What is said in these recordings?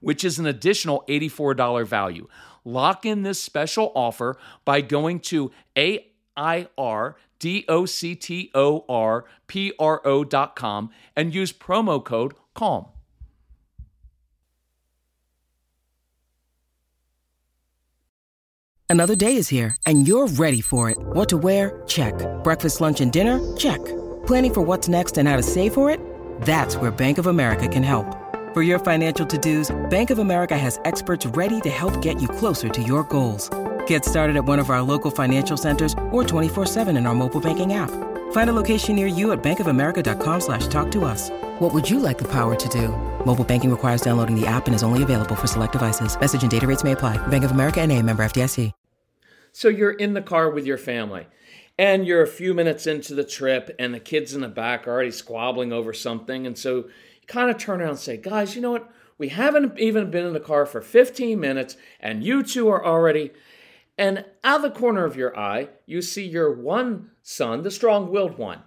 which is an additional $84 value. Lock in this special offer by going to A-I-R-D-O-C-T-O-R-P-R-O.com and use promo code CALM. Another day is here, and you're ready for it. What to wear? Check. Breakfast, lunch, and dinner? Check. Planning for what's next and how to save for it? That's where Bank of America can help. For your financial to-dos, Bank of America has experts ready to help get you closer to your goals. Get started at one of our local financial centers or 24-7 in our mobile banking app. Find a location near you at bankofamerica.com slash talk to us. What would you like the power to do? Mobile banking requires downloading the app and is only available for select devices. Message and data rates may apply. Bank of America and a member FDIC. So you're in the car with your family and you're a few minutes into the trip and the kids in the back are already squabbling over something. And so kind of turn around and say, guys, you know what? We haven't even been in the car for 15 minutes and you two are already. And out of the corner of your eye, you see your one son, the strong willed one,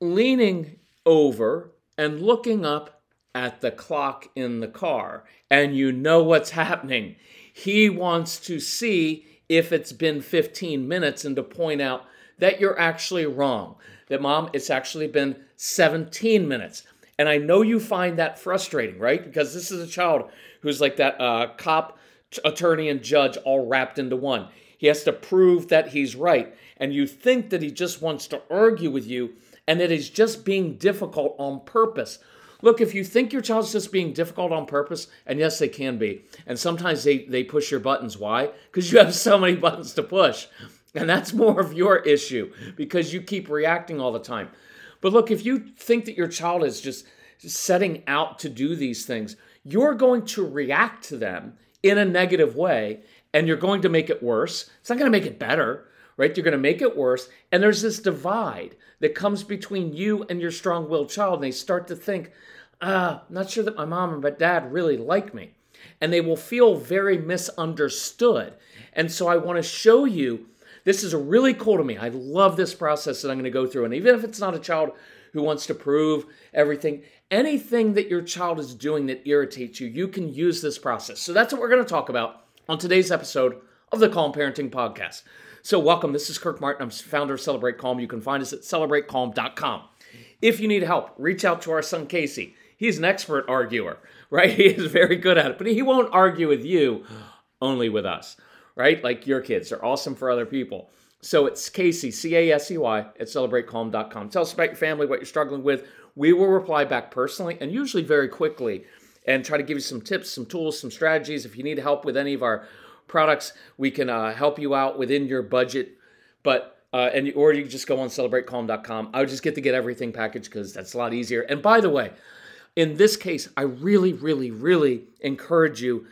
leaning over and looking up at the clock in the car. And you know what's happening. He wants to see if it's been 15 minutes and to point out that you're actually wrong. That, mom, it's actually been 17 minutes. And I know you find that frustrating, right? Because this is a child who's like that uh, cop, attorney, and judge all wrapped into one. He has to prove that he's right. And you think that he just wants to argue with you and that he's just being difficult on purpose. Look, if you think your child's just being difficult on purpose, and yes, they can be, and sometimes they, they push your buttons. Why? Because you have so many buttons to push. And that's more of your issue because you keep reacting all the time. But look, if you think that your child is just setting out to do these things, you're going to react to them in a negative way and you're going to make it worse. It's not going to make it better, right? You're going to make it worse. And there's this divide that comes between you and your strong willed child. And they start to think, ah, I'm not sure that my mom or my dad really like me. And they will feel very misunderstood. And so I want to show you this is really cool to me. I love this process that I'm going to go through. And even if it's not a child who wants to prove everything, anything that your child is doing that irritates you, you can use this process. So that's what we're going to talk about on today's episode of the Calm Parenting Podcast. So, welcome. This is Kirk Martin. I'm founder of Celebrate Calm. You can find us at celebratecalm.com. If you need help, reach out to our son Casey. He's an expert arguer, right? He is very good at it, but he won't argue with you, only with us, right? Like your kids are awesome for other people. So it's Casey, C A S E Y, at celebratecalm.com. Tell us about your family, what you're struggling with. We will reply back personally and usually very quickly and try to give you some tips, some tools, some strategies. If you need help with any of our products, we can uh, help you out within your budget. But uh, and or you can just go on celebratecalm.com. I would just get to get everything packaged because that's a lot easier. And by the way, in this case, I really, really, really encourage you,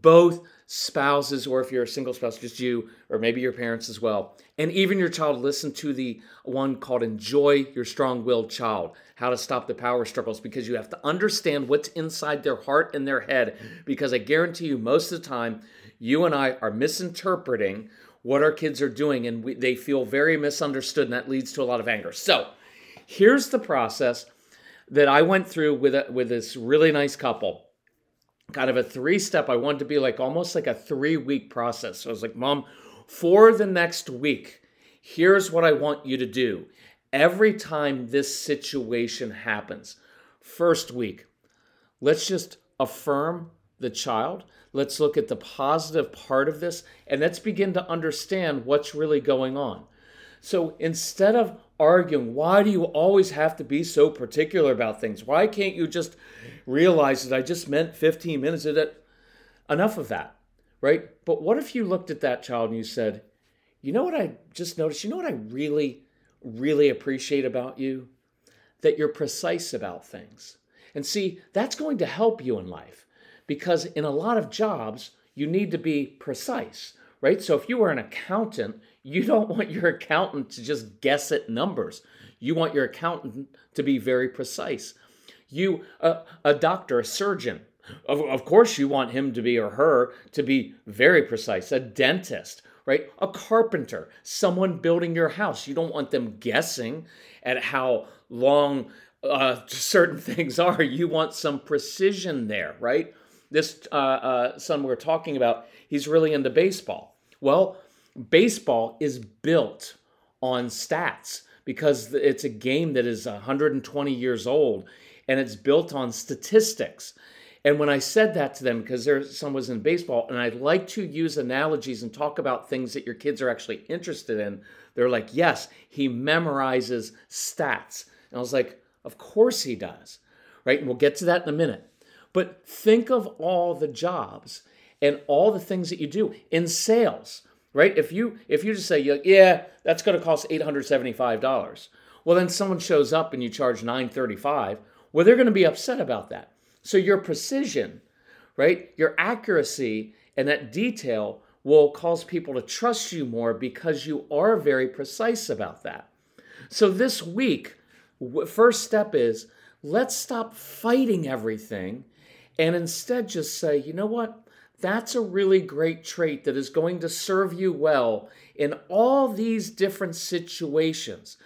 both spouses, or if you're a single spouse, just you, or maybe your parents as well, and even your child, listen to the one called Enjoy Your Strong Willed Child How to Stop the Power Struggles, because you have to understand what's inside their heart and their head. Because I guarantee you, most of the time, you and I are misinterpreting what our kids are doing, and we, they feel very misunderstood, and that leads to a lot of anger. So, here's the process that I went through with a, with this really nice couple. Kind of a three step. I wanted to be like almost like a three week process. So I was like, Mom, for the next week, here's what I want you to do. Every time this situation happens, first week, let's just affirm the child. Let's look at the positive part of this and let's begin to understand what's really going on. So instead of arguing, why do you always have to be so particular about things? Why can't you just realize that I just meant 15 minutes it? Enough of that, right? But what if you looked at that child and you said, you know what I just noticed? You know what I really, really appreciate about you? That you're precise about things. And see, that's going to help you in life because in a lot of jobs, you need to be precise, right? So if you are an accountant, you don't want your accountant to just guess at numbers. You want your accountant to be very precise. You, uh, a doctor, a surgeon, of, of course, you want him to be or her to be very precise. A dentist, right? A carpenter, someone building your house. You don't want them guessing at how long uh, certain things are. You want some precision there, right? This uh, uh, son we're talking about, he's really into baseball. Well, baseball is built on stats because it's a game that is 120 years old and it's built on statistics. And when I said that to them, because their son was in baseball, and I like to use analogies and talk about things that your kids are actually interested in, they're like, yes, he memorizes stats. And I was like, of course he does, right? And we'll get to that in a minute. But think of all the jobs and all the things that you do in sales, right? If you if you just say, yeah, that's going to cost eight hundred seventy five dollars, well, then someone shows up and you charge nine thirty five. Well, they're going to be upset about that. So your precision, right, your accuracy, and that detail will cause people to trust you more because you are very precise about that. So this week, first step is let's stop fighting everything and instead just say, you know what? That's a really great trait that is going to serve you well in all these different situations.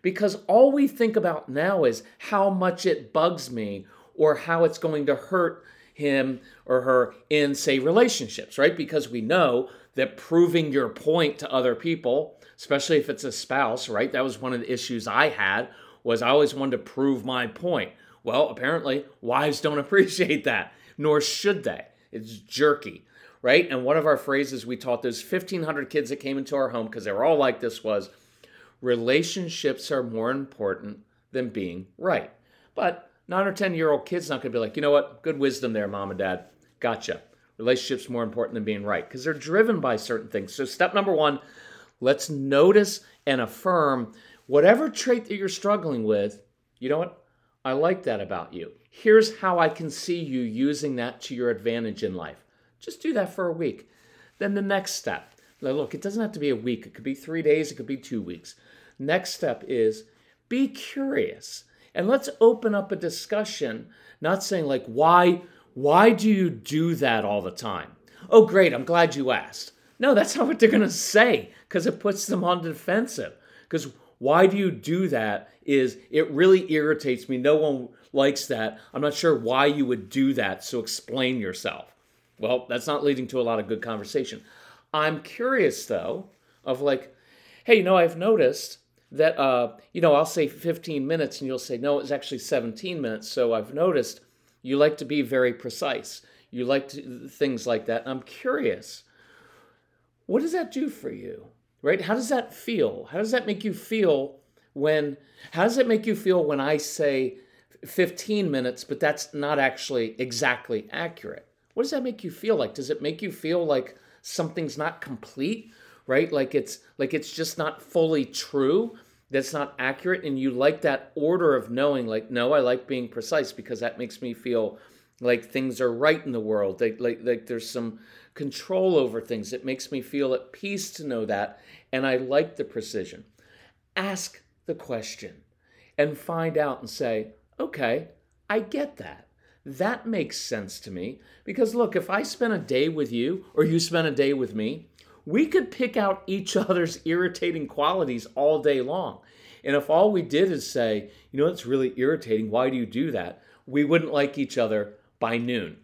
Because all we think about now is how much it bugs me or how it's going to hurt him or her in, say, relationships, right? Because we know that proving your point to other people, especially if it's a spouse, right? That was one of the issues I had was I always wanted to prove my point. Well, apparently, wives don't appreciate that, nor should they. It's jerky, right? And one of our phrases we taught those 1,500 kids that came into our home because they were all like this was relationships are more important than being right. But nine or 10 year old kid's not going to be like, you know what? Good wisdom there, mom and dad. Gotcha. Relationships more important than being right because they're driven by certain things. So, step number one, let's notice and affirm whatever trait that you're struggling with. You know what? I like that about you. Here's how I can see you using that to your advantage in life. Just do that for a week. Then the next step. Now look, it doesn't have to be a week. It could be three days. It could be two weeks. Next step is be curious and let's open up a discussion. Not saying like why why do you do that all the time? Oh great, I'm glad you asked. No, that's not what they're going to say because it puts them on defensive. Because why do you do that? Is it really irritates me. No one likes that. I'm not sure why you would do that, so explain yourself. Well, that's not leading to a lot of good conversation. I'm curious though, of like, hey, you know, I've noticed that, uh, you know, I'll say 15 minutes and you'll say, no, it's actually 17 minutes. So I've noticed you like to be very precise. You like to, things like that. And I'm curious, what does that do for you? Right? How does that feel? How does that make you feel when, how does it make you feel when I say 15 minutes, but that's not actually exactly accurate? What does that make you feel like? Does it make you feel like something's not complete, right? Like it's like it's just not fully true, that's not accurate and you like that order of knowing like no, I like being precise because that makes me feel like things are right in the world. Like like like there's some control over things. It makes me feel at peace to know that and I like the precision. Ask the question and find out and say, okay, I get that. That makes sense to me. Because look, if I spend a day with you or you spend a day with me, we could pick out each other's irritating qualities all day long. And if all we did is say, you know, it's really irritating, why do you do that? We wouldn't like each other by noon.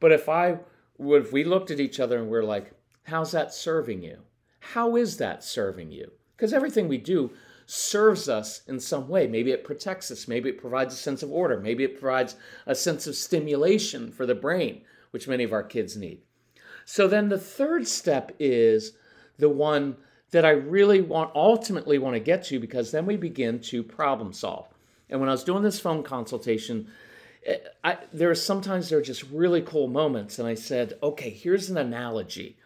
But if I if we looked at each other and we're like, how's that serving you? How is that serving you? Because everything we do serves us in some way. Maybe it protects us. Maybe it provides a sense of order. Maybe it provides a sense of stimulation for the brain. which many of our kids need. So then the third step is the one that I really want ultimately want to get to because then we begin to problem solve. And when I was doing this phone consultation, Eh, I, there are sometimes there are just really cool moments, and I said, okay, here's an analogy.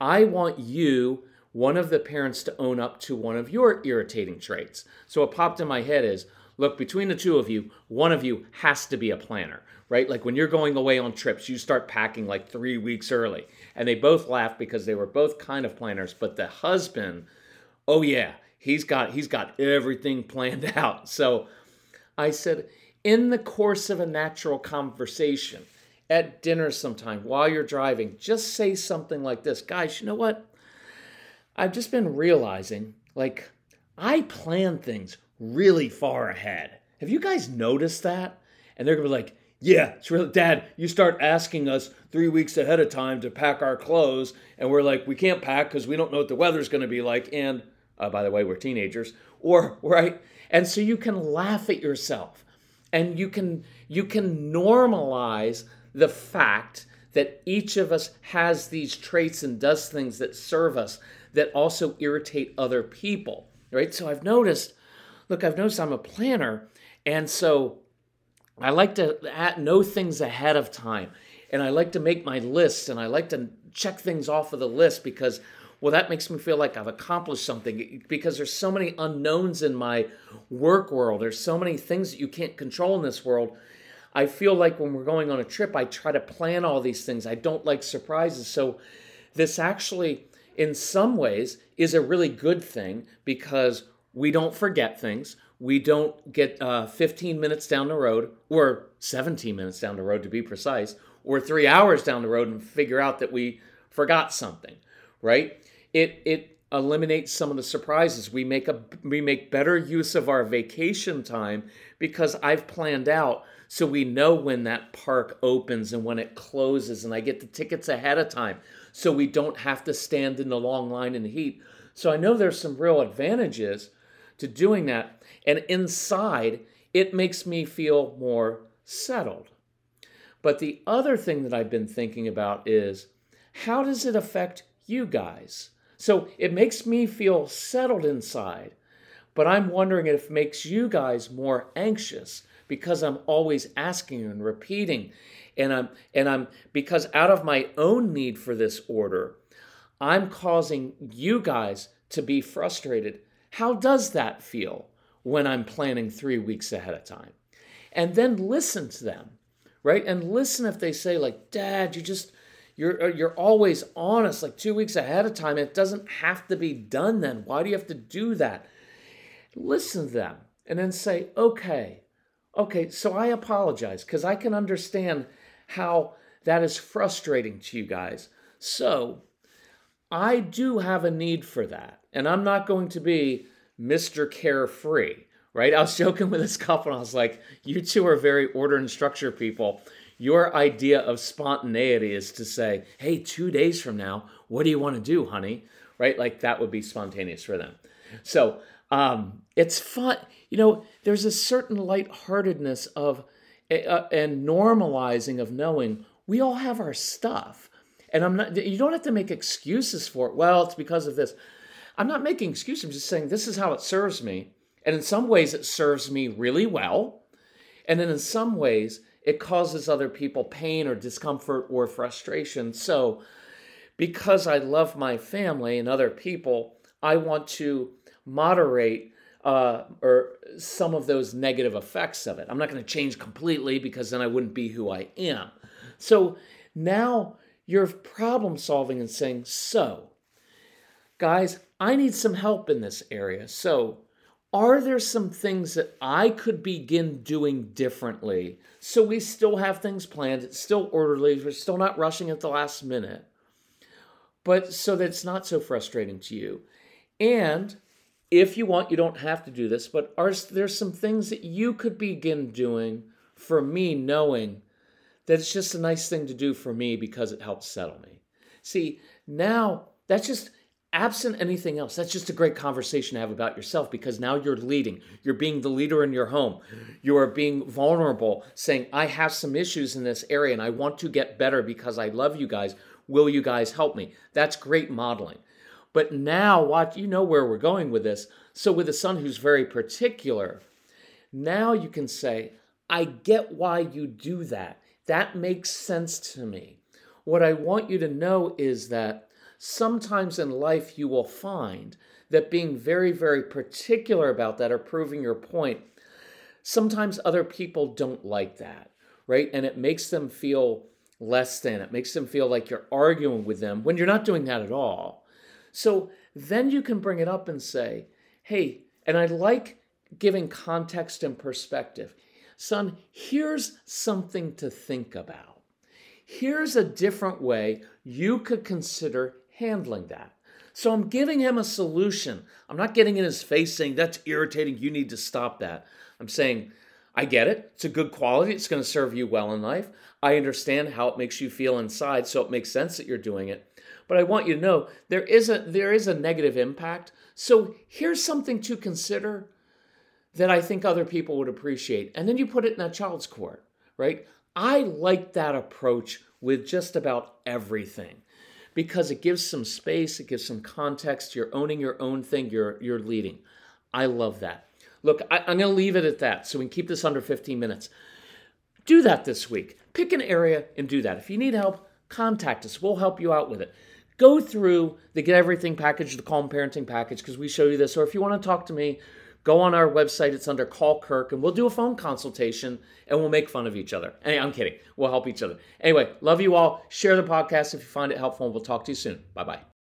I want you, one of the parents, to own up to one of your irritating traits. So what popped in my head is, look, between the two of you, one of you has to be a planner, right? Like when you're going away on trips, you start packing like three weeks early. And they both laughed because they were both kind of planners, but the husband, oh yeah, he's got he's got everything planned out. So I said, in the course of a natural conversation, at dinner sometime, while you're driving, just say something like this Guys, you know what? I've just been realizing, like, I plan things really far ahead. Have you guys noticed that? And they're gonna be like, yeah, it's really, Dad, you start asking us three weeks ahead of time to pack our clothes, and we're like, we can't pack because we don't know what the weather's gonna be like. And uh, by the way, we're teenagers. Or, right? And so you can laugh at yourself and you can you can normalize the fact that each of us has these traits and does things that serve us that also irritate other people, right? So I've noticed, look, I've noticed I'm a planner, and so I like to know things ahead of time, and I like to make my lists, and I like to check things off of the list because well, that makes me feel like I've accomplished something because there's so many unknowns in my work world. There's so many things that you can't control in this world. I feel like when we're going on a trip, I try to plan all these things. I don't like surprises. So, this actually, in some ways, is a really good thing because we don't forget things. We don't get uh, 15 minutes down the road, or 17 minutes down the road to be precise, or three hours down the road and figure out that we forgot something, right? it it eliminates some of the surprises. We make a we make better use of our vacation time because I've planned out so we know when that park opens and when it closes and I get the tickets ahead of time so we don't have to stand in the long line in the heat. So I know there's some real advantages to doing that and inside it makes me feel more settled. But the other thing that I've been thinking about is how does it affect you guys? So it makes me feel settled inside, but I'm wondering if it makes you guys more anxious because I'm always asking and repeating and I'm and I'm because out of my own need for this order, I'm causing you guys to be frustrated. How does that feel when I'm planning 3 weeks ahead of time? And then listen to them, right? And listen if they say like, "Dad, you just you're uh, you're always honest, like two weeks ahead of time. It doesn't have to be done then. Why do you have to do that? Listen to them and then say, okay, okay, so I apologize because I can understand how that is frustrating to you guys. So I do have a need for that. And I'm not going to be Mr. Carefree, right? I was joking with this couple and I was like, you two are very order and structure people your idea of spontaneity is to say, hey, two days from now, what do you want to do, honey? Right? Like that would be spontaneous for them. So um, it's fun. You know, there's a certain lightheartedness of uh, and normalizing of knowing we all have our stuff. And I'm not, you don't have to make excuses for it. Well, it's because of this. I'm not making excuses. I'm just saying this is how it serves me. And in some ways, it serves me really well. And then in some ways, it causes other people pain or discomfort or frustration. So, because I love my family and other people, I want to moderate uh, or some of those negative effects of it. I'm not going to change completely because then I wouldn't be who I am. So now you're problem solving and saying, so, guys, I need some help in this area. So, are there some things that I could begin doing differently so we still have things planned, it's still orderly, we're still not rushing at the last minute, but so that it's not so frustrating to you? And if you want, you don't have to do this, but are there some things that you could begin doing for me, knowing that it's just a nice thing to do for me because it helps settle me? See, now that's just absent anything else, that's just a great conversation to have about yourself because now you're leading. You're being the leader in your home. You are being vulnerable, saying, I have some issues in this area and I want to get better because I love you guys. Will you guys help me? That's great modeling. But now, watch, you know where we're going with this. So, with a son who's very particular, now you can say, I get why you do that. That makes sense to me. What I want you to know is that sometimes in life you will find that being very, very particular about that or proving your point, sometimes other people don't like that, right? And it makes them feel less than. It makes them feel like you're arguing with them when you're not doing that at all. So then you can bring it up and say, hey, and I like giving context and perspective. Son, here's something to think about. Here's a different way you could consider handling that. So I'm giving him a solution. I'm not getting in his face saying, that's irritating, you need to stop that. I'm saying, I get it. It's a good quality. It's going to serve you well in life. I understand how it makes you feel inside, so it makes sense that you're doing it. But I want you to know there is a there is a negative impact. So here's something to consider that I think other people would appreciate. And then you put it in that child's court, right? I like that approach with just about everything because it gives some space, it gives some context. You're owning your own thing, you're, you're leading. I love that. Look, I, I'm going to leave it at that so we can keep this under 15 minutes. Do that this week. Pick an area and do that. If you need help, contact us. We'll help you out with it. Go through the Get Everything package, the Calm Parenting package, because we show you this. Or if you want to talk to me, go on our website. It's under Call Kirk, and we'll do a phone consultation and we'll make fun of each other. Hey, I'm kidding. We'll help each other. Anyway, love you all. Share the podcast if you find it helpful, and we'll talk to you soon. Bye bye.